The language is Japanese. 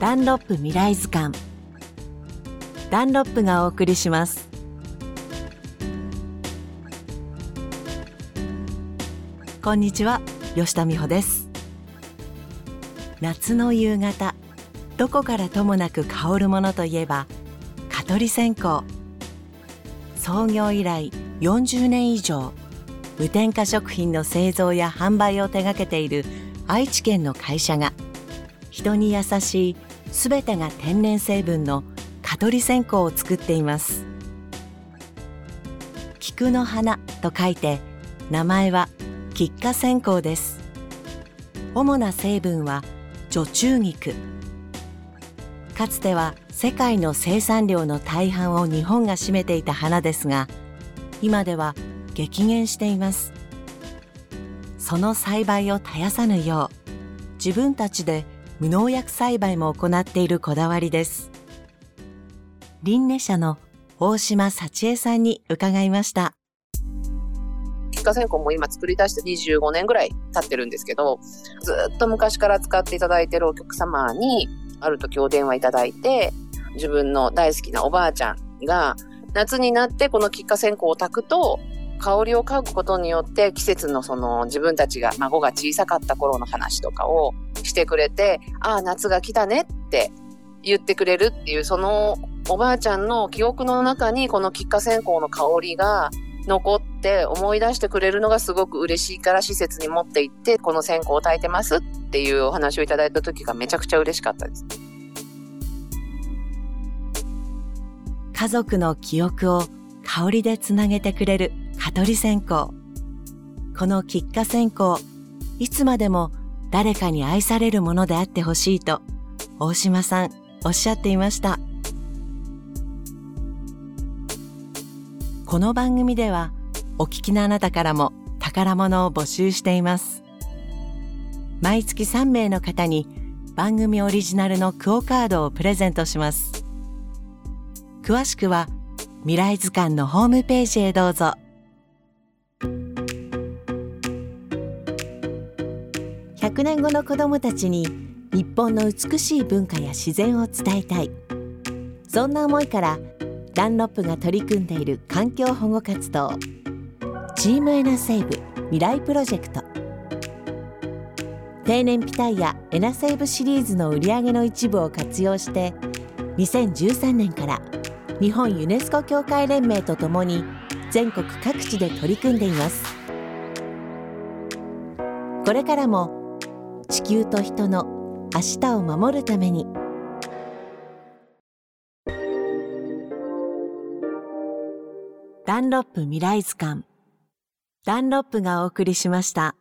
ダンロップ未来図鑑。ダンロップがお送りします。こんにちは吉田美穂です。夏の夕方どこからともなく香るものといえば蚊取り線香。創業以来40年以上無添加食品の製造や販売を手掛けている愛知県の会社が人に優しいすべてが天然成分の蚊取り線香を作っています。菊の花と書いて名前は菊花線香です。主な成分は除虫菊。かつては世界の生産量の大半を日本が占めていた花ですが今では激減しています。その栽培を絶やさぬよう自分たちで無農薬栽培も行っているこだわりです。林根社の大島幸恵さんに伺いました。菊花線香も今作り出して25年ぐらい経ってるんですけどずっと昔から使っていただいてるお客様にある時お電話いただいて自分の大好きなおばあちゃんが夏になってこの菊花線香を炊くと香りを嗅ぐことによって季節のその自分たちが孫が小さかった頃の話とかをしてくれて、ああ、夏が来たねって言ってくれるっていう、そのおばあちゃんの記憶の中にこの菊花線香の香りが残って思い出してくれるのがすごく嬉しいから施設に持って行ってこの線香を炊いてますっていうお話をいただいた時がめちゃくちゃ嬉しかったです。家族の記憶を香りでつなげてくれる蚊取り線香この菊花線香いつまでも誰かに愛されるものであってほしいと大島さんおっしゃっていました。この番組ではお聞きのあなたからも宝物を募集しています。毎月3名の方に番組オリジナルのクオカードをプレゼントします。詳しくは未来図鑑のホームページへどうぞ。100年後の子どもたちに日本の美しい文化や自然を伝えたい。そんな思いからダンロップが取り組んでいる環境保護活動チームエナセーブ未来プロジェクト。低燃費タイヤエナセーブシリーズの売り上げの一部を活用して2013年から日本ユネスコ協会連盟とともに全国各地で取り組んでいます。これからも地球と人の明日を守るためにダンロップ未来図鑑ダンロップがお送りしました。